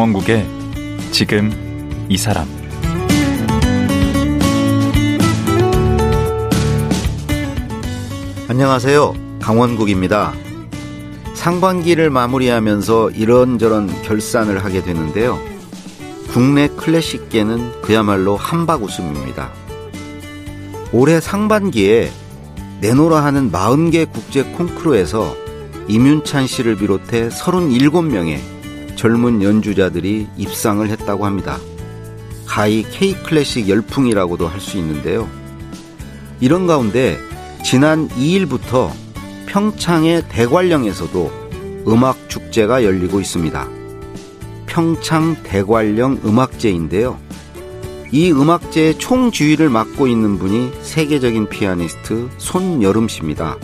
강원국의 지금 이 사람 안녕하세요. 강원국입니다. 상반기를 마무리하면서 이런저런 결산을 하게 되는데요. 국내 클래식계는 그야말로 한바구음입니다. 올해 상반기에 내노라 하는 40개 국제 콩쿠르에서 이윤찬 씨를 비롯해 37명의 젊은 연주자들이 입상을 했다고 합니다. 가히 K 클래식 열풍이라고도 할 수 있는데요. 이런 가운데 지난 2일부터 평창의 대관령에서도 음악 축제가 열리고 있습니다. 평창 대관령 음악제인데요. 이 음악제의 총주의를 맡고 있는 분이 세계적인 피아니스트 손여름 씨입니다.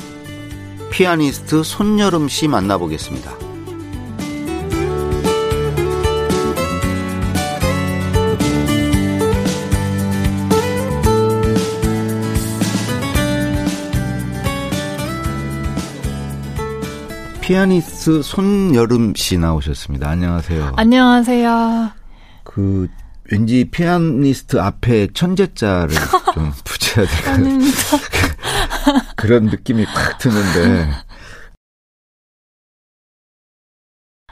피아니스트 손여름 씨 만나보겠습니다. 피아니스트 손여름 씨 나오셨습니다. 안녕하세요. 안녕하세요. 그 왠지 피아니스트 앞에 천재자를 좀 붙여야 되는 그런 느낌이 팍 드는데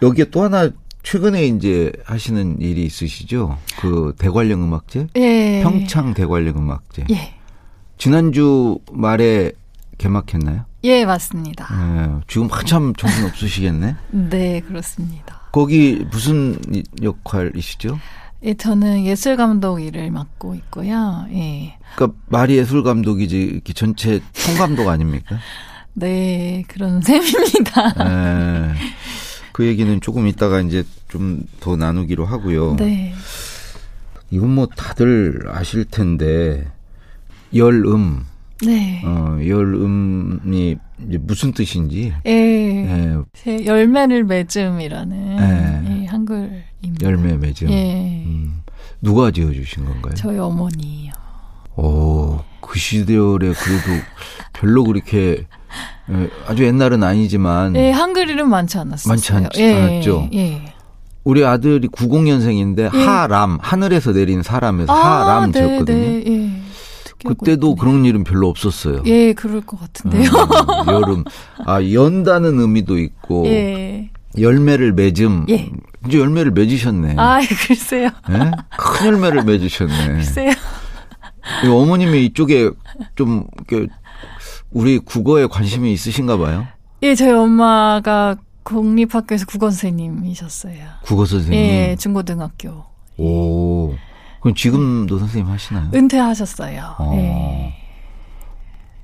여기에 또 하나 최근에 이제 하시는 일이 있으시죠? 그 대관령 음악제? 예. 평창 대관령 음악제. 예. 지난주 말에 개막했나요? 예, 맞습니다. 예, 지금 한참 정신 없으시겠네? 네, 그렇습니다. 거기 무슨 역할이시죠? 예, 저는 예술 감독 일을 맡고 있고요. 예. 그러니까 말이 예술 감독이지 전체 총감독 아닙니까? 네, 그런 셈입니다. 예. 그 얘기는 조금 이따가 이제 좀 더 나누기로 하고요. 네. 이건 뭐 다들 아실 텐데 열음 네. 어, 열음이 이제 무슨 뜻인지. 예. 예. 제 열매를 맺음이라는 예. 예, 한글입니다. 열매 맺음. 예. 음, 누가 지어주신 건가요? 저희 어머니요. 오, 그 시절에 그래도 별로 그렇게 예, 아주 옛날은 아니지만 예, 한글 이름 많지 않았어요. 많지 않- 예, 않았죠? 예. 우리 아들이 90년생인데 하람 하늘에서 내린 사람에서 하람 네, 지었거든요. 네, 예. 그때도 예쁘네요. 그런 일은 별로 없었어요. 예, 그럴 것 같은데요. 음, 여름 아 연다는 의미도 있고 예. 열매를 맺음 예. 이제 열매를 맺으셨네. 아, 글쎄요. 예? 큰 열매를 맺으셨네. 글쎄요. 이 어머님이 이쪽에 좀 우리 국어에 관심이 있으신가 봐요. 예, 저희 엄마가 공립학교에서 국어 선생님이셨어요. 국어 선생님. 예, 중고등학교. 오. 그럼 지금도 선생님 하시나요? 은퇴하셨어요. 어. 예.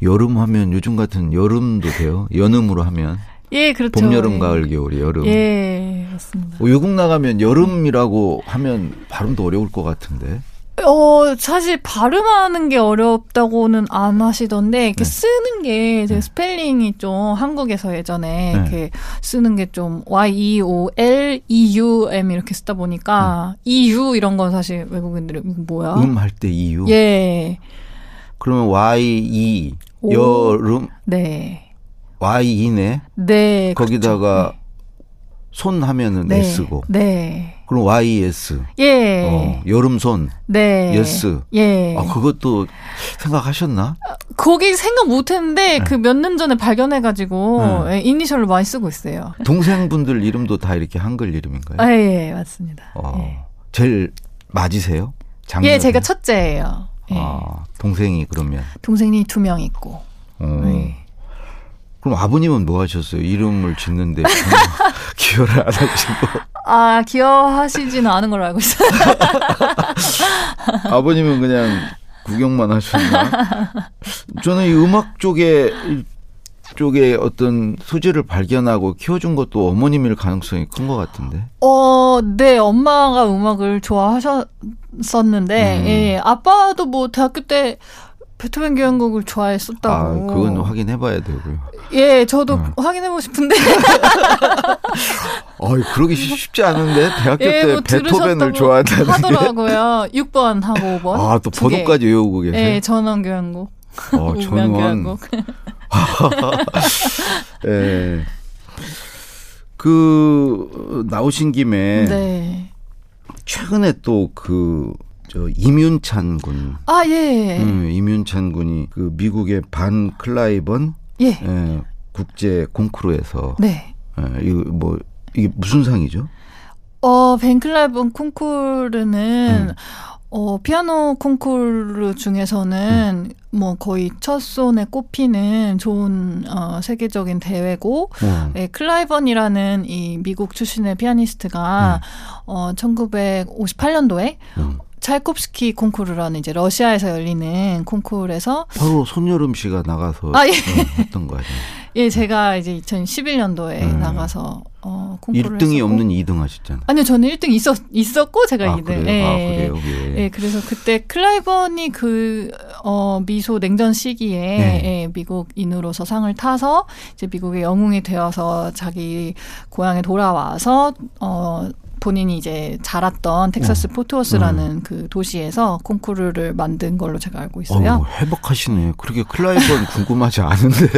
여름 하면 요즘 같은 여름도 돼요. 연음으로 하면 예, 그렇죠. 봄, 여름, 예. 가을, 겨울이 여름. 예, 맞습니다. 어, 외국 나가면 여름이라고 하면 발음도 어려울 것 같은데. 어, 사실 발음하는 게 어렵다고는 안 하시던데, 이렇게 네. 쓰는 게, 제 네. 스펠링이 좀 한국에서 예전에 네. 이렇게 쓰는 게 좀 Y-E-O-L-E-U-M 이렇게 쓰다 보니까, E-U 이런 건 사실 외국인들이 뭐야? 음 할때 EU. 예. 그러면 Y E 오. 여름 네. Y E네. 네. 거기다가 그렇죠. 손 하면은 네. S고. 네. 그럼 Y S. 예. 어, 여름 손. 네. yes. 예. 아 그것도 생각하셨나? 거기 생각 못 했는데, 네. 그몇 년 전에 발견해 가지고, 네. 예, 이니셜로 많이 쓰고 있어요. 동생분들 이름도 다 이렇게 한글 이름인가요? 아, 예, 맞습니다. 어, 예. 제일 맞으세요? 장녀 예, 제가 첫째예요. 예. 아, 동생이 그러면. 동생이 두 명 있고. 어. 네. 그럼 아버님은 뭐 하셨어요? 이름을 짓는데 기여를 안 하시고. 아, 기여하시지는 않은 걸로 알고 있어요. 아버님은 그냥 구경만 하셨나? 저는 이 음악 쪽에 이 쪽에 어떤 소질을 발견하고 키워준 것도 어머님일 가능성이 큰 것 같은데. 어, 네, 엄마가 음악을 좋아하셨었는데, 음. 예, 아빠도 뭐 대학교 때 베토벤 교향곡을 좋아했었다고. 아, 그건 확인해봐야 되고요. 예, 저도 음. 확인해보고 싶은데. 어이, 그러기 쉽- 쉽지 않은데 대학교 예, 때 뭐 베토벤을 좋아한다는 게. 하더라고요. 6번 하고 5번. 아, 또. 번호까지 외우고 계세요. 예, 전원 교향곡. 어, 전원. 교향곡. 예. 그 나오신 김에 네. 최근에 또그 저 이윤찬 군, 아, 예. 음, 이윤찬 군이 그 미국의 반 클라이번 예. 예, 국제 콩쿠르에서 네. 예, 이거 뭐 이게 무슨 상이죠? 어, 벤클라이브 콩쿠르는 음. 어, 피아노 콩쿠르 중에서는 뭐 거의 첫 손에 꼽히는 좋은 어, 세계적인 대회고 어. 예, 클라이번이라는 이 미국 출신의 피아니스트가 어 1958년도에 음. 찰콥스키 콩쿠르라는 이제 러시아에서 열리는 콩쿠르에서 바로 손여름 씨가 나가서 아, 예. 어, 했던 거 아니에요? 예 제가 이제 2011년도에 음. 나가서 어 콩쿠르를 1등이 했었고. 없는 2등 하셨잖아요. 아니요 저는 1등 있었 있었고 제가 아, 2등 그래요? 예, 아, 예. 그래요? 예. 예, 그래서 그때 클라이번이 그, 어, 미소 냉전 시기에, 네. 예, 미국인으로서 상을 타서, 이제 미국의 영웅이 되어서 자기 고향에 돌아와서, 어, 본인이 이제 자랐던 텍사스 포트워스라는 그 도시에서 콩쿠르를 만든 걸로 제가 알고 있어요. 어우, 회복하시네. 그렇게 클라이번 궁금하지 않은데.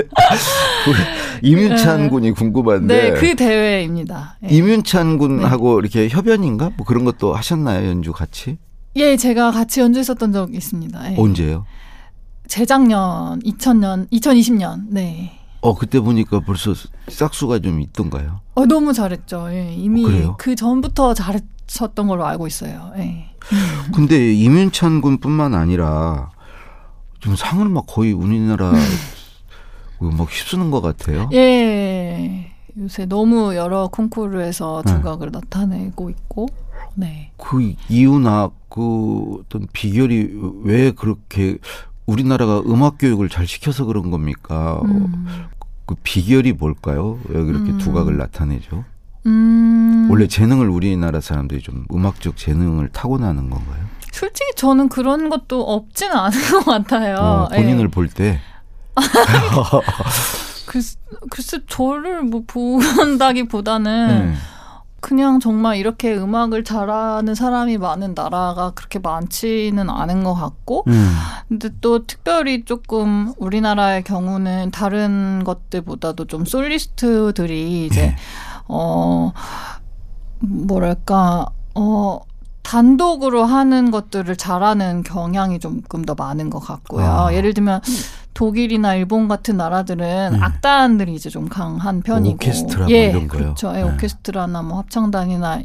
이윤찬 네. 군이 궁금한데. 네, 그 대회입니다. 예. 이윤찬 군하고 이렇게 협연인가? 뭐 그런 것도 하셨나요? 연주 같이? 예, 제가 같이 연주했었던 적 있습니다. 예. 언제요? 재작년, 2000년, 2020년, 네. 어, 그때 보니까 벌써 싹수가 좀 있던가요? 어, 너무 잘했죠. 예, 이미 어? 그 전부터 잘했었던 걸로 알고 있어요. 예. 근데 이윤찬 군뿐만 아니라 좀 상을 막 거의 우리나라 막 휩쓰는 것 같아요. 예. 요새 너무 여러 콩쿠르에서 네. 두각을 나타내고 있고, 네. 그 이유나 그 어떤 비결이 왜 그렇게 우리나라가 음악 교육을 잘 시켜서 그런 겁니까? 음. 그 비결이 뭘까요? 왜 그렇게 음. 두각을 나타내죠? 음. 원래 재능을 우리나라 사람들이 좀 음악적 재능을 타고나는 건가요? 솔직히 저는 그런 것도 없지는 않은 것 같아요. 어, 본인을 예. 볼 때. 글쎄, 글쎄 저를 뭐 본다기보다는 네. 그냥 정말 이렇게 음악을 잘하는 사람이 많은 나라가 그렇게 많지는 않은 것 같고, 음. 근데 또 특별히 조금 우리나라의 경우는 다른 것들보다도 좀 솔리스트들이 이제 네. 어 뭐랄까 어 단독으로 하는 것들을 잘하는 경향이 조금 더 많은 것 같고요. 아. 예를 들면 독일이나 일본 같은 나라들은 네. 악단들이 이제 좀 강한 편이고, 오케스트라 뭐 예, 이런 거요? 그렇죠. 예, 네. 오케스트라나 뭐 합창단이나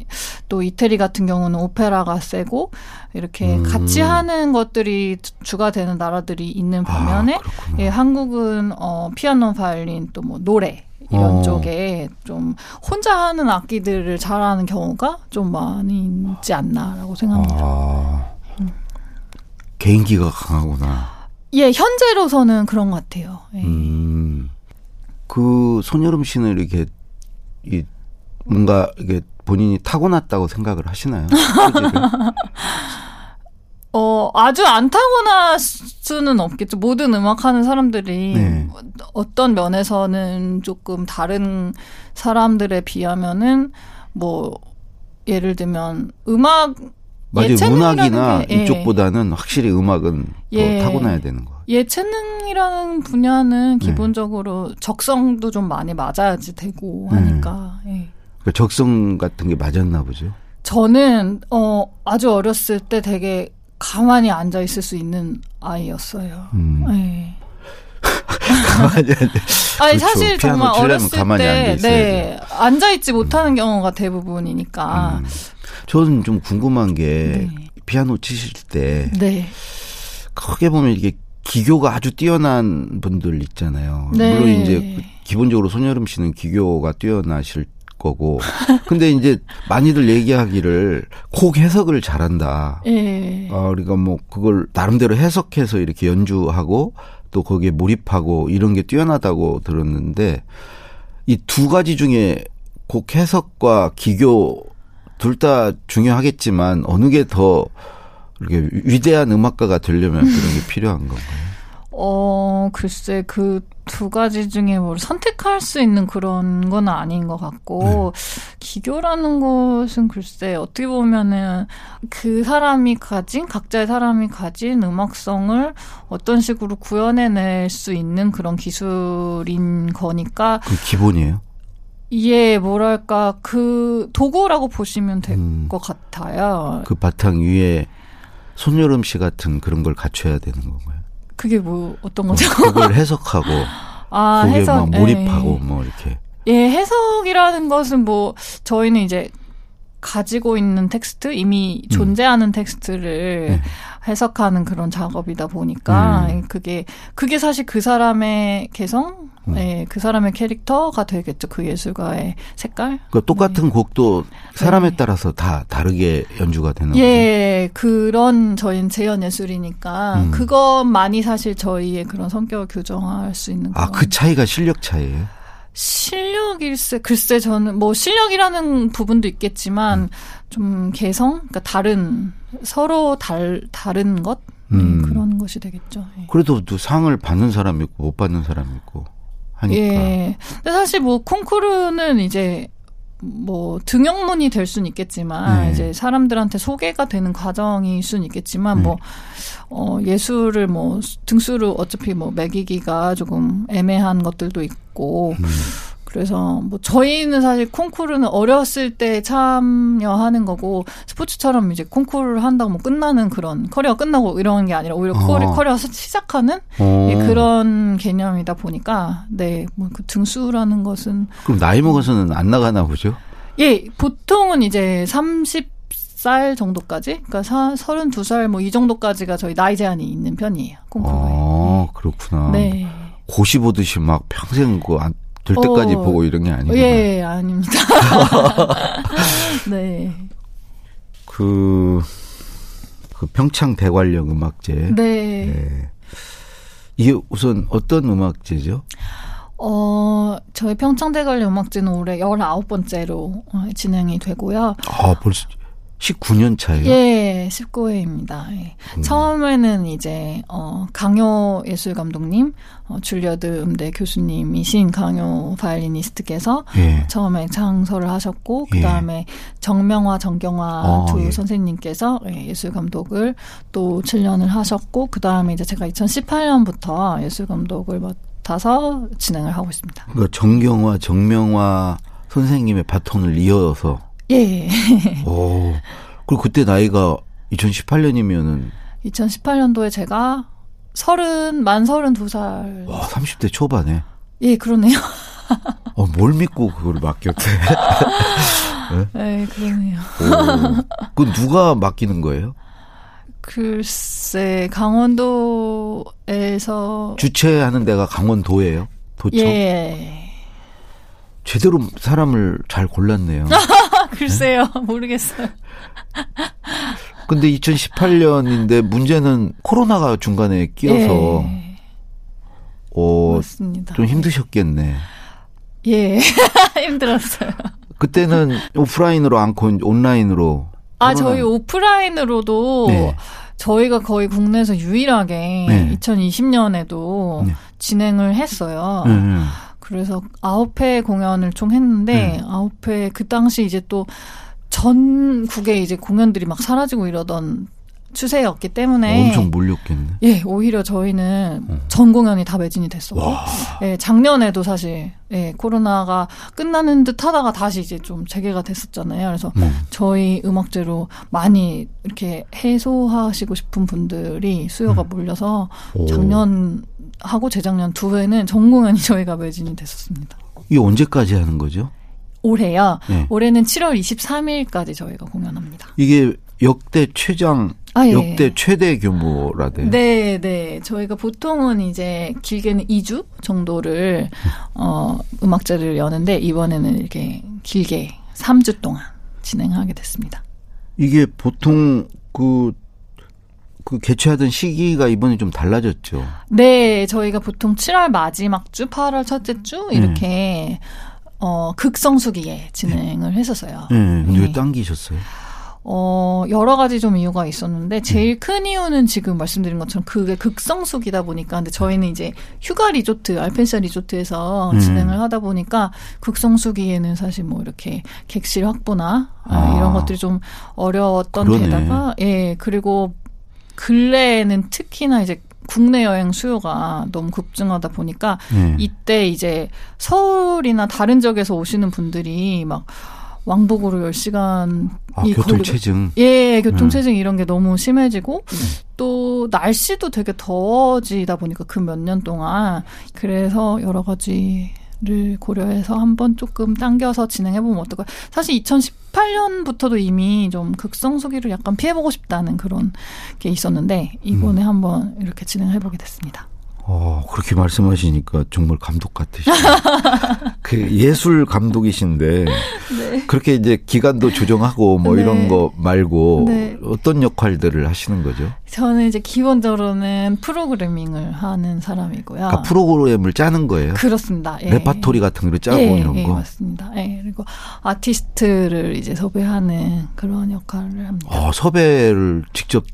또 이태리 같은 경우는 오페라가 세고 이렇게 음. 같이 하는 것들이 주가 되는 나라들이 있는 반면에 아. 예, 한국은 어 피아노, 바이올린 또 뭐 노래 이런 어. 쪽에 좀 혼자 하는 악기들을 잘하는 경우가 좀 많이 있지 않나라고 생각합니다. 아. 개인기가 강하구나. 예, 현재로서는 그런 것 같아요. 예. 음. 그 손여름 씨는 이렇게 이 뭔가 이게 본인이 타고났다고 생각을 하시나요? 어, 아주 안 타고날 수는 없겠죠. 모든 음악하는 사람들이 네. 어떤 면에서는 조금 다른 사람들에 비하면은 뭐 예를 들면 음악 맞아요. 문학이나 게, 예. 이쪽보다는 확실히 음악은 예. 더 타고나야 되는 거. 예체능이라는 분야는 기본적으로 적성도 좀 많이 맞아야지 되고 네. 하니까. 예. 그 적성 같은 게 맞았나 보죠. 저는 어 아주 어렸을 때 되게 가만히 앉아 있을 수 있는 아이였어요. 음. 예. 가만히 앉아. 아니 그렇죠. 사실 정말 어렸을 가만히 때. 네, 앉아 있지 못하는 경우가 대부분이니까. 음. 저는 좀 궁금한 게 네. 피아노 치실 때 네. 크게 보면 이게 기교가 아주 뛰어난 분들 있잖아요. 네. 물론 이제 그 기본적으로 손여름 씨는 기교가 뛰어나실 거고. 근데 이제 많이들 얘기하기를 곡 해석을 잘한다. 예. 아, 우리가 뭐 그걸 나름대로 해석해서 이렇게 연주하고 또 거기에 몰입하고 이런 게 뛰어나다고 들었는데 이 두 가지 중에 곡 해석과 기교 둘 다 중요하겠지만 어느 게 더 이렇게 위대한 음악가가 되려면 그런 게 필요한 건가요? 어, 글쎄, 그 두 가지 중에 뭘 선택할 수 있는 그런 건 아닌 것 같고, 기교라는 것은 글쎄, 어떻게 보면은 그 사람이 가진, 각자의 사람이 가진 음악성을 어떤 식으로 구현해낼 수 있는 그런 기술인 거니까, 그 기본이에요. 예, 뭐랄까, 그, 도구라고 보시면 될것 음. 같아요. 그 바탕 위에 손여름 씨 같은 그런 걸 갖춰야 되는 건가요? 그게 뭐, 어떤 뭐 거죠? 그걸 해석하고 아, 거기에 해석. 막 몰입하고 예. 뭐 이렇게. 예, 해석이라는 것은 뭐, 저희는 이제, 가지고 있는 텍스트, 이미 음. 존재하는 텍스트를 네. 해석하는 그런 작업이다 보니까, 음. 그게, 그게 사실 그 사람의 개성, 음. 예, 그 사람의 캐릭터가 되겠죠. 그 예술가의 색깔. 그 똑같은 곡도 사람에 네. 따라서 다 다르게 연주가 되는 거죠. 예, 그런 저희는 재현 예술이니까 음. 그것만이 사실 저희의 그런 성격을 규정할 수 있는 아, 그 차이가 실력 차이예요? 실력일세 글쎄 저는 뭐 실력이라는 부분도 있겠지만 음. 좀 개성 그러니까 다른 서로 달 다른 것 네, 음. 그런 것이 되겠죠. 예. 그래도 또 상을 받는 사람이 있고 못 받는 사람이 있고 하니까. 예. 근데 사실 뭐 콩쿠르는 이제 뭐 등용문이 될 수는 있겠지만 네. 이제 사람들한테 소개가 되는 과정일 수는 있겠지만 네. 뭐 어, 예술을 뭐 등수를 어차피 뭐 매기기가 조금 애매한 것들도 있고 음. 그래서 뭐 저희는 사실 콩쿠르는 어렸을 때 참여하는 거고 스포츠처럼 이제 콩쿠르를 한다고 뭐 끝나는 그런 커리어 끝나고 이런 게 아니라 오히려 어. 커리어, 시작하는 어. 예, 그런 개념이다 보니까 네, 뭐 그 등수라는 것은 그럼 나이 먹어서는 안 나가나 보죠? 예, 보통은 이제 30살 정도까지, 그러니까 사, 32살 뭐 이 정도까지가 저희 나이 제한이 있는 편이에요. 콩쿠르에. 아, 그렇구나. 네. 고시 보듯이 막 평생 그안 될 때까지 어. 보고 이런 게 아니구나. 예, 아닙니다. 네. 그, 그 평창 대관령 음악제. 네. 예. 이게 우선 어떤 음악제죠? 어, 저희 평창대관령 음악제는 올해 19번째로 어, 진행이 되고요. 아, 벌써 19년 차예요? 예, 19회입니다. 예. 음. 처음에는 이제 어 강요 예술 감독님, 어 줄리어드 음대 교수님이신 강요 바이올리니스트께서 예. 처음에 창설을 하셨고 예. 그다음에 정명화 정경화 아, 두 예. 선생님께서 예, 예술 감독을 또 7년을 하셨고 그다음에 이제 제가 2018년부터 예술 감독을 맡아서 진행을 하고 있습니다. 그 정경화, 정명화 선생님의 바톤을 이어서 예. 오. 그리고 그때 나이가 2018년이면은 2018년도에 제가 서른 만 서른 두 살. 와, 30대 초반에 예, 그러네요. 어, 뭘 믿고 그걸 맡겼대? 네, 그러네요. 오. 그 누가 맡기는 거예요? 글쎄, 강원도에서 주최하는 데가 강원도예요? 도청? 예. 제대로 사람을 잘 골랐네요. 아, 글쎄요, 모르겠어요. 근데 2018년인데 문제는 코로나가 중간에 끼어서 예, 어, 맞습니다. 좀 힘드셨겠네. 예, 힘들었어요. 그때는 오프라인으로 않고 온라인으로 아, 저희 오프라인으로도 네. 저희가 거의 국내에서 유일하게 네. 2020년에도 네. 진행을 했어요. 음, 그래서 아홉 회 공연을 총 했는데 아홉 회그 당시 이제 또 전국에 이제 공연들이 막 사라지고 이러던 추세였기 때문에 엄청 몰렸겠네. 예 오히려 저희는 음. 전 공연이 다 매진이 됐었고 와. 예 작년에도 사실 예 코로나가 끝나는 듯 하다가 다시 이제 좀 재개가 됐었잖아요 그래서 음. 저희 음악제로 많이 이렇게 해소하시고 싶은 분들이 수요가 몰려서 음. 오. 작년 하고 재작년 두 해는 전 공연이 저희가 매진이 됐었습니다. 이게 언제까지 하는 거죠? 올해요. 네. 올해는 7월 23일까지 저희가 공연합니다. 이게 역대 최장, 아, 예. 역대 최대 규모라대요. 네, 네. 저희가 보통은 이제 길게는 2주 정도를 어 음악제를 여는데 이번에는 이렇게 길게 3주 동안 진행하게 됐습니다. 이게 보통 그, 그 개최하던 시기가 이번에 좀 달라졌죠. 네, 저희가 보통 7월 마지막 주, 8월 첫째 주 이렇게 어 극성수기에 진행을 했었어요. 예, 근데 왜 네. 당기셨어요? 어, 여러 가지 좀 이유가 있었는데, 제일 큰 이유는 지금 말씀드린 것처럼 그게 극성수기다 보니까, 근데 저희는 이제 휴가 리조트, 알펜시아 리조트에서 음. 진행을 하다 보니까, 극성수기에는 사실 뭐 이렇게 객실 확보나, 아, 아. 이런 것들이 좀 어려웠던 그러네. 데다가, 예, 그리고 근래에는 특히나 이제 국내 여행 수요가 너무 급증하다 보니까 네. 이때 이제 서울이나 다른 지역에서 오시는 분들이 막 왕복으로 10시간이 아, 교통 체증. 예, 교통 체증 이런 게 너무 심해지고 또 날씨도 되게 더워지다 보니까 그 몇 년 동안 그래서 여러 가지를 고려해서 한번 조금 당겨서 진행해 보면 어떨까? 사실 2018년부터도 이미 좀 극성수기를 약간 피해 보고 싶다는 그런 게 있었는데 이번에 한번 이렇게 진행해 보게 됐습니다. 어, 그렇게 말씀하시니까 정말 감독 같으시네요. 그 예술 감독이신데 그렇게 이제 기간도 조정하고 뭐 네. 이런 거 말고 네. 어떤 역할들을 하시는 거죠? 저는 이제 기본적으로는 프로그래밍을 하는 사람이고요. 아, 프로그램을 짜는 거예요. 그렇습니다. 예. 레파토리 같은 거를 짜고 예, 이런 예, 거. 맞습니다. 예, 그리고 아티스트를 이제 섭외하는 그런 역할을 합니다. 어, 섭외를 직접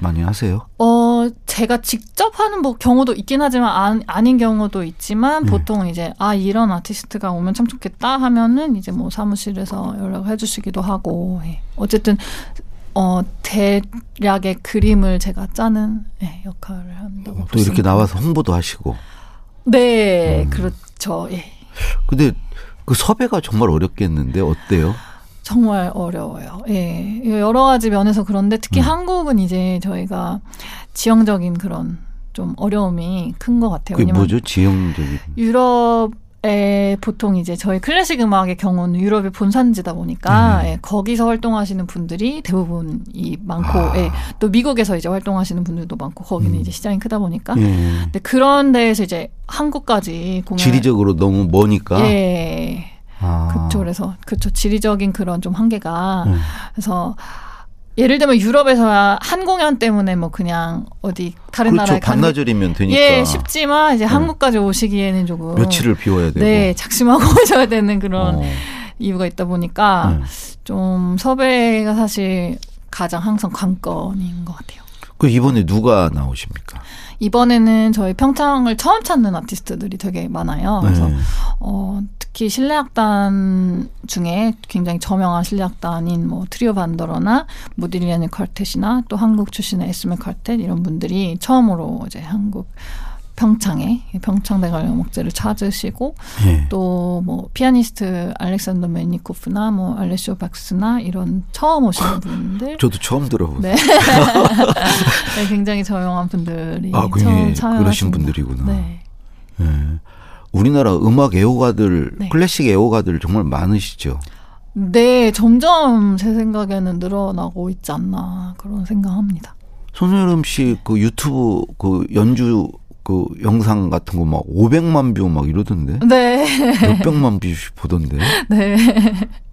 많이 하세요? 어, 제가 직접 하는 뭐 경우도 있긴 하지만 안, 아닌 경우도 있지만 네. 보통 이제 아 이런 아티스트가 오면 참 좋겠다 하면은 이제 뭐 사무실에서 연락을 해주시기도 하고 예. 어쨌든 어 대략의 그림을 제가 짜는 예, 역할을 한다고 또 볼수 이렇게. 나와서 홍보도 하시고. 네 음. 그렇죠 예 근데 그 섭외가 정말 어렵겠는데 어때요? 정말 어려워요. 예. 여러 가지 면에서 그런데 특히 음. 한국은 이제 저희가 지형적인 그런 좀 어려움이 큰 것 같아요. 그게 뭐죠? 지형적인. 유럽 에 보통 이제 저희 클래식 음악의 경우는 유럽이 본산지다 보니까 음. 예, 거기서 활동하시는 분들이 대부분이 많고 아. 예, 또 미국에서 이제 활동하시는 분들도 많고 거기는 음. 이제 시장이 크다 보니까 예. 근데 그런 데에서 이제 한국까지 공연 지리적으로 너무 머니까. 예. 아. 그쵸. 그래서, 그쵸. 지리적인 그런 좀 한계가. 음. 그래서, 예를 들면 유럽에서야 한 공연 때문에 뭐 그냥 어디 다른 그렇죠. 나라에 가는 게- 반나절이면 되니까. 예, 쉽지만 이제 음. 한국까지 오시기에는 조금. 며칠을 비워야 되고. 네, 작심하고 오셔야 되는 그런 어. 이유가 있다 보니까 네. 좀 섭외가 사실 가장 항상 관건인 것 같아요. 그 이번에 누가 나오십니까? 이번에는 저희 평창을 처음 찾는 아티스트들이 되게 많아요. 그래서 네. 어, 특히 실내악단 중에 굉장히 저명한 실내악단인 뭐 트리오 반더러나 모딜리아니 컬텟이나 또 한국 출신의 에스메 컬텟 이런 분들이 처음으로 이제 한국 평창에 평창대관 음악제를 찾으시고 예. 또뭐 피아니스트 알렉산더 멜니코프나 뭐 알레시오 박스나 이런 처음 오시는 분들 저도 처음 들어보세요. 네. 네, 굉장히 저명한 분들이 아, 처음 참여하신 분들이구나. 네. 예. 우리나라 음악 애호가들, 네. 클래식 애호가들 정말 많으시죠. 네, 점점 제 생각에는 늘어나고 있지 않나 그런 생각합니다. 손여름 씨 그 유튜브 그 연주 그 영상 같은 거 막 500만 뷰 막 이러던데. 네, 몇백만 뷰씩 보던데. 네.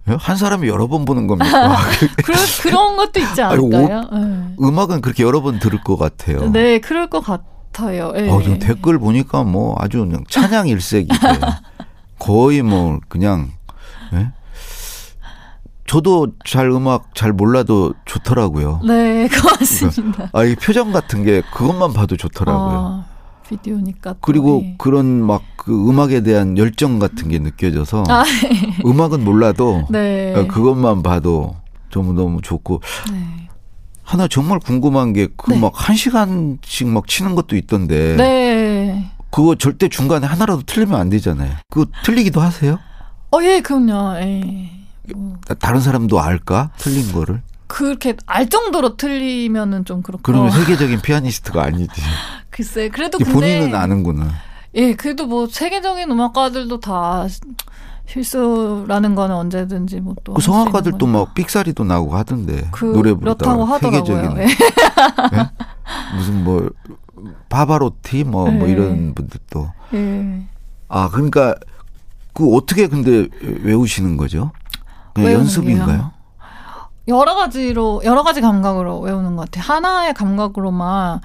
한 사람이 여러 번 보는 겁니까? 그런 그런 것도 있지 않을까요? 네. 음악은 그렇게 여러 번 들을 것 같아요. 네, 그럴 것 같아요. 네. 어, 저 댓글 보니까 뭐 아주 그냥 찬양 일색이게 거의 뭐 그냥 예? 저도 잘 음악 잘 몰라도 좋더라고요. 네, 고맙습니다. 아, 이 표정 같은 게 그것만 봐도 좋더라고요. 아, 비디오니까. 또, 그리고 예. 그런 막 그 음악에 대한 열정 같은 게 느껴져서 아, 음악은 몰라도 네. 어, 그것만 봐도 너무 너무 좋고 네. 하나 정말 궁금한 게그 네. 막한 시간씩 막 치는 것도 있던데 네. 그거 절대 중간에 하나라도 틀리면 안 되잖아요. 그거 틀리기도 하세요? 어, 예, 그럼요. 예. 뭐, 다- 다른 사람도 알까? 틀린 거를? 그렇게 알 정도로 틀리면은 좀 그렇고. 그러면 세계적인 피아니스트가 아니지. 글쎄, 그래도. 본인은 아는구나. 예, 그래도 뭐 세계적인 음악가들도 다 실수라는 거는 언제든지 뭐또 그 성악가들도 막 삑사리도 나고 하던데 그 노래 부르다가 하더라고요. 예. 예? 무슨 뭐 바바로티 뭐뭐 네. 이런 분들도 예. 아 그러니까 그 어떻게 근데 외우시는 거죠? 외우는 연습인가요? 여러 가지로 여러 가지 감각으로 외우는 것 같아요. 하나의 감각으로만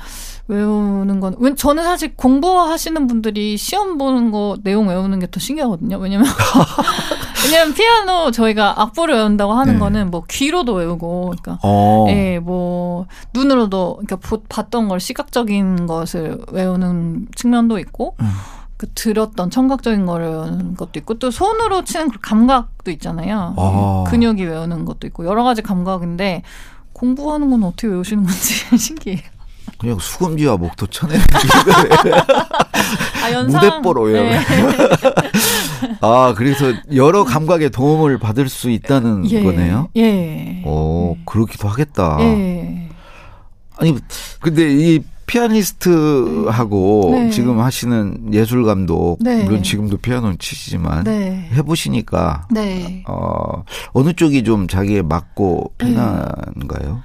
외우는 건 왜- 저는 사실 공부하시는 분들이 시험 보는 거 내용 외우는 게 더 신기하거든요. 왜냐면 왜냐면 피아노 저희가 악보를 외운다고 하는 네. 거는 뭐 귀로도 외우고 그러니까 어. 예, 뭐 눈으로도 그러니까 보- 봤던 걸 시각적인 것을 외우는 측면도 있고 음. 그 들었던 청각적인 외우는 것도 있고 또 손으로 치는 그 감각도 있잖아요. 아. 근육이 외우는 것도 있고 여러 가지 감각인데 공부하는 건 어떻게 외우시는 건지 신기해요. 그냥 수금지와 목도 쳐내. 아, 연상. 무대뽀로요. 네. 아, 그래서 여러 감각의 도움을 받을 수 있다는 예. 거네요. 예. 오, 그렇기도 하겠다. 예. 아니, 근데 이 피아니스트하고 네. 지금 하시는 예술 감독, 네. 물론 지금도 피아노 치시지만 네. 해보시니까 네. 어, 어느 쪽이 좀 자기에 맞고 편한가요?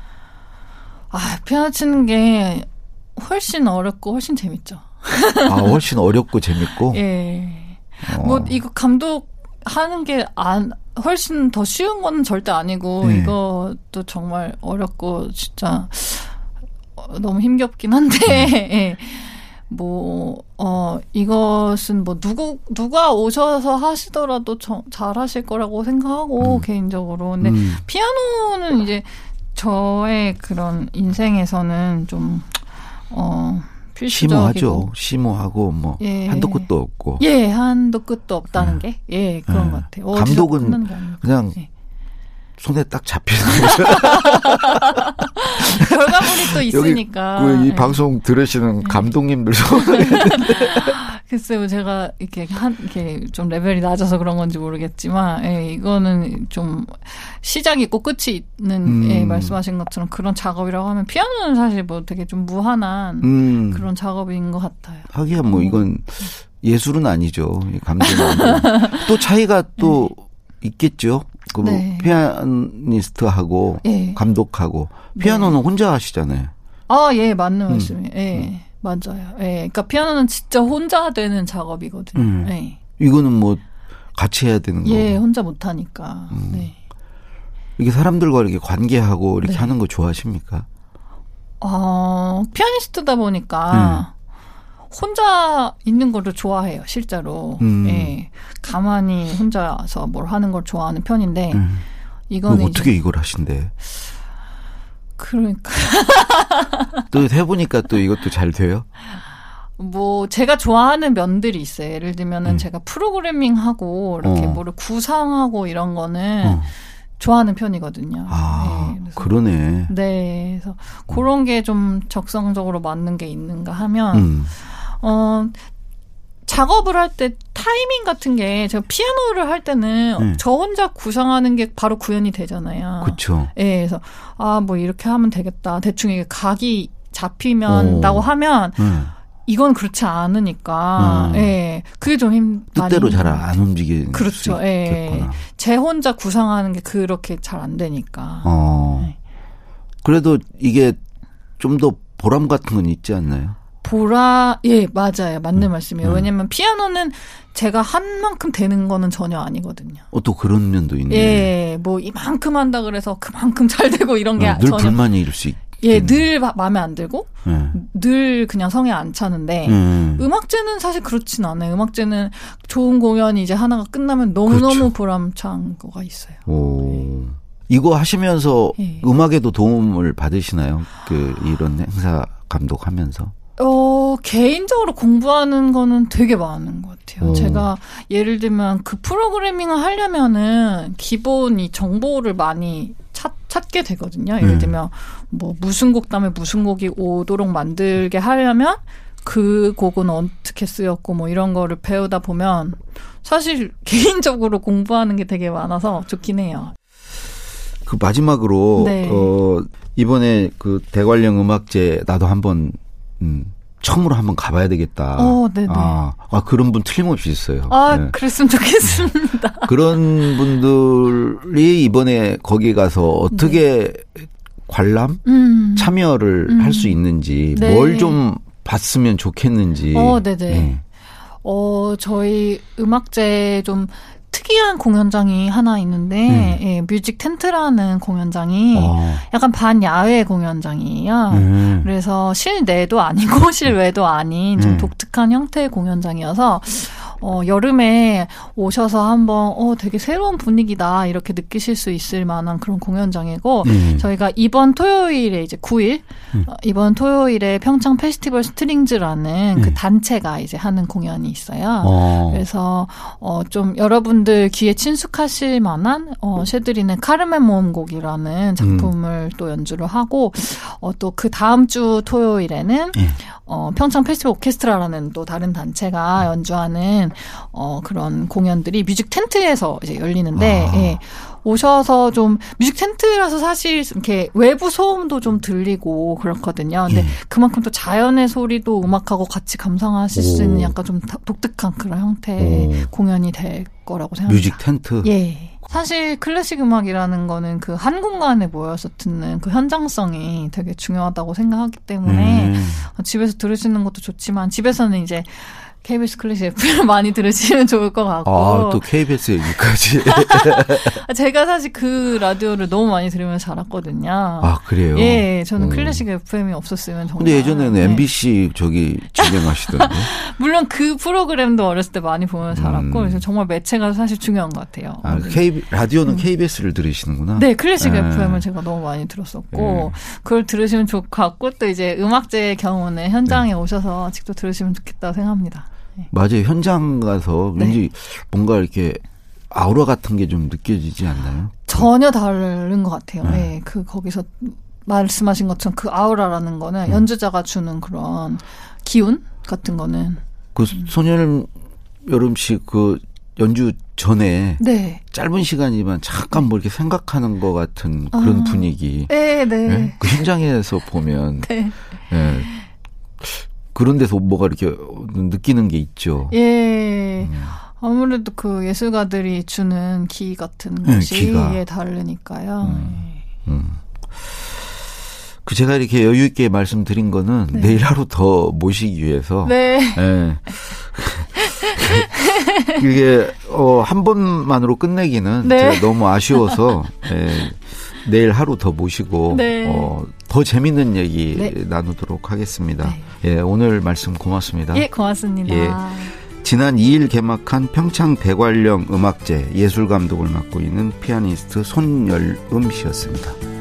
아, 피아노 치는 게 훨씬 어렵고 훨씬 재밌죠. 아, 훨씬 어렵고 재밌고. 예. 어. 뭐 이거 감독 하는 게 안 훨씬 더 쉬운 건 절대 아니고 네. 이것도 정말 어렵고 진짜 어, 너무 힘겹긴 한데 네. 예. 뭐, 어, 이것은 뭐, 누구, 누가 오셔서 하시더라도 저, 잘 하실 거라고 생각하고, 개인적으로. 근데, 음. 피아노는 이제, 저의 그런 인생에서는 좀, 어, 필수적이고. 심오하죠. 심오하고 뭐 예. 한도 끝도 없고. 예, 한도 끝도 없다는 게, 예, 그런 예. 것 같아요. 감독은. 그냥 예. 손에 딱 잡히는 거죠. 결과물이 또 있으니까. 그이 예. 방송 들으시는 감독님들 글쎄요, 제가 이렇게 한, 이렇게 좀 레벨이 낮아서 그런 건지 모르겠지만, 예, 이거는 좀 시작이 있고 끝이 있는, 음. 예, 말씀하신 것처럼 그런 작업이라고 하면 피아노는 사실 뭐 되게 좀 무한한 음. 그런 작업인 것 같아요. 하기야 뭐 이건 예술은 아니죠. 이 감독은 또 차이가 또 있겠죠. 그 네. 피아니스트하고 예. 감독하고 네. 피아노는 혼자 하시잖아요. 아, 예, 맞는 음. 말씀이에요. 예, 맞아요. 예, 그러니까 피아노는 진짜 혼자 되는 작업이거든요. 음. 예. 이거는 뭐 같이 해야 되는 예, 거고. 혼자 못 하니까. 음. 네. 이게 사람들과 이렇게 관계하고 이렇게 네. 하는 거 좋아하십니까? 어, 피아니스트다 보니까 혼자 있는 거를 좋아해요, 실제로. 음. 예. 가만히 혼자서 뭘 하는 걸 좋아하는 편인데, 음. 이거는 뭐 이제 어떻게 이걸 하신대? 그러니까 또 해보니까 또 이것도 잘 돼요? 뭐 제가 좋아하는 면들이 있어요. 예를 들면은 음. 제가 프로그래밍 하고 이렇게 어. 뭐를 구상하고 이런 거는 어. 좋아하는 편이거든요. 아, 네, 그래서 그러네. 네, 그래서 그런 게 좀 적성적으로 맞는 게 있는가 하면 음. 어 작업을 할 때 타이밍 같은 게 제가 피아노를 할 때는 네. 저 혼자 구상하는 게 바로 구현이 되잖아요. 그쵸. 예, 그래서 아 뭐 이렇게 하면 되겠다. 대충 이게 각이 잡히면라고 오. 하면 음. 이건 그렇지 않으니까 음. 예 그게 좀 힘. 뜻대로 잘. 안 움직이는 그렇죠. 수 예. 제 혼자 구상하는 게 그렇게 잘 안 되니까. 어. 네. 그래도 이게 좀 더 보람 같은 건 있지 않나요? 보라 예 맞아요 맞는 음. 말씀이에요. 음. 왜냐면 피아노는 제가 한 만큼 되는 거는 전혀 아니거든요. 어, 또 그런 면도 있네. 예, 뭐 이만큼 한다 그래서 그만큼 잘 되고 이런 게 어, 늘 전혀 불만이 일수 있. 예, 늘 마- 마음에 안 들고 예. 늘 그냥 성에 안 차는데 음. 음악제는 사실 그렇진 않아요. 음악제는 좋은 공연이 이제 하나가 끝나면 너무 너무 그렇죠. 보람찬 거가 있어요. 오. 이거 하시면서 예. 음악에도 도움을 받으시나요? 그 이런 행사 감독하면서. 어, 개인적으로 공부하는 거는 되게 많은 것 같아요. 오. 제가 예를 들면 그 프로그래밍을 하려면은 기본 이 정보를 많이 찾, 찾게 되거든요. 예를 음. 들면 뭐 무슨 곡 다음에 무슨 곡이 오도록 만들게 하려면 그 곡은 어떻게 쓰였고 뭐 이런 거를 배우다 보면 사실 개인적으로 공부하는 게 되게 많아서 좋긴 해요. 그 마지막으로 네. 어 이번에 그 대관령 음악제 나도 한번 음 처음으로 한번 가봐야 되겠다. 어, 네네. 아, 아, 그런 분 틀림없이 있어요. 아, 네. 그랬으면 좋겠습니다. 그런 분들이 이번에 거기 가서 어떻게 관람 음. 참여를 음. 할수 있는지 네. 뭘좀 봤으면 좋겠는지. 어, 네네. 예. 어, 저희 음악제 좀 특이한 공연장이 하나 있는데, 예, 뮤직 텐트라는 공연장이 음. 어. 약간 반야외 공연장이에요. 음. 그래서 실내도 아니고 실외도 아닌 좀 음. 독특한 형태의 공연장이어서 어, 여름에 오셔서 한번 어, 되게 새로운 분위기다 이렇게 느끼실 수 있을 만한 그런 공연장이고 음. 저희가 이번 토요일에 이제 9일 어, 이번 토요일에 평창 페스티벌 스트링즈라는 그 음. 단체가 이제 하는 공연이 있어요. 어. 그래서 어 좀 여러분들 귀에 친숙하실 만한 어 쉐드린의 카르멘 모음곡이라는 작품을 또 연주를 하고 어 또 그 다음 주 토요일에는 예. 어 평창 페스티벌 오케스트라라는 또 다른 단체가 연주하는 어 그런 공연들이 뮤직 텐트에서 이제 열리는데 아. 예. 오셔서 좀 뮤직 텐트라서 사실 이렇게 외부 소음도 좀 들리고 그렇거든요. 근데 예. 그만큼 또 자연의 소리도 음악하고 같이 감상하실 수 있는 오. 약간 좀 다- 독특한 그런 형태의 오. 공연이 될 거라고 생각합니다. 뮤직 텐트. 예. 사실 클래식 음악이라는 거는 그 한 공간에 모여서 듣는 그 현장성이 되게 중요하다고 생각하기 때문에 음. 집에서 들으시는 것도 좋지만 집에서는 이제 KBS 클래식 FM을 많이 들으시면 좋을 것 같고 아, 또 KBS 얘기까지. 제가 사실 그 라디오를 너무 많이 들으면서 자랐거든요. 아, 그래요? 예, 저는 음. 클래식 FM이 없었으면 정말. 근데 예전에는 네. MBC 저기 진행하시던데. 물론 그 프로그램도 어렸을 때 많이 보면서 자랐고, 음. 그래서 정말 매체가 사실 중요한 것 같아요. 아, 네. K, 라디오는 KBS를 들으시는구나. 네, 클래식 네. FM을 제가 너무 많이 들었었고, 네. 그걸 들으시면 좋을 것 같고, 또 이제 음악제의 경우는 현장에 네. 오셔서 직접 들으시면 좋겠다고 생각합니다. 맞아요. 현장 가서 네. 왠지 뭔가 이렇게 아우라 같은 게 좀 느껴지지 않나요? 전혀 다른 것 같아요. 네. 네, 그, 거기서 말씀하신 것처럼 그 아우라라는 음. 거는 연주자가 주는 그런 기운 같은 거는. 그 소년 여름 씨그 연주 전에 네. 짧은 시간이지만 잠깐 뭐 이렇게 생각하는 것 같은 그런 아. 분위기. 네, 네. 예? 그 현장에서 보면 네. 예. 그런 데서 뭐가 이렇게 느끼는 게 있죠. 예. 음. 아무래도 그 예술가들이 주는 기 같은 네, 것이 기가. 예, 다르니까요. 예. 음. 그 제가 이렇게 여유 있게 말씀드린 거는 네. 내일 하루 더 모시기 위해서 네. 예. 이게 어, 한 번만으로 끝내기는 네. 제가 너무 아쉬워서 예, 내일 하루 더 모시고 네. 어, 더 재밌는 얘기 네. 나누도록 하겠습니다. 네. 예, 오늘 말씀 고맙습니다. 예, 고맙습니다. 예. 지난 2일 개막한 평창 대관령 음악제 예술 감독을 맡고 있는 피아니스트 손열음 씨였습니다.